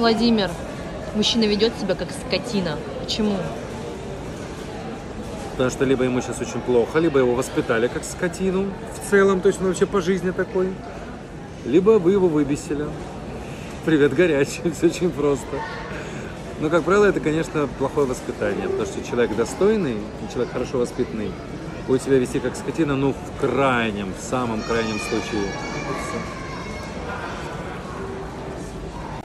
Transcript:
Владимир, мужчина ведет себя как скотина. Почему? Потому что либо ему сейчас очень плохо, либо его воспитали как скотину в целом, то есть он вообще по жизни такой. Либо вы его выбесили. Привет, горячий, все очень просто. Но, как правило, это, конечно, плохое воспитание, потому что человек достойный, человек хорошо воспитанный, будет себя вести как скотина, ну, в крайнем, в самом крайнем случае.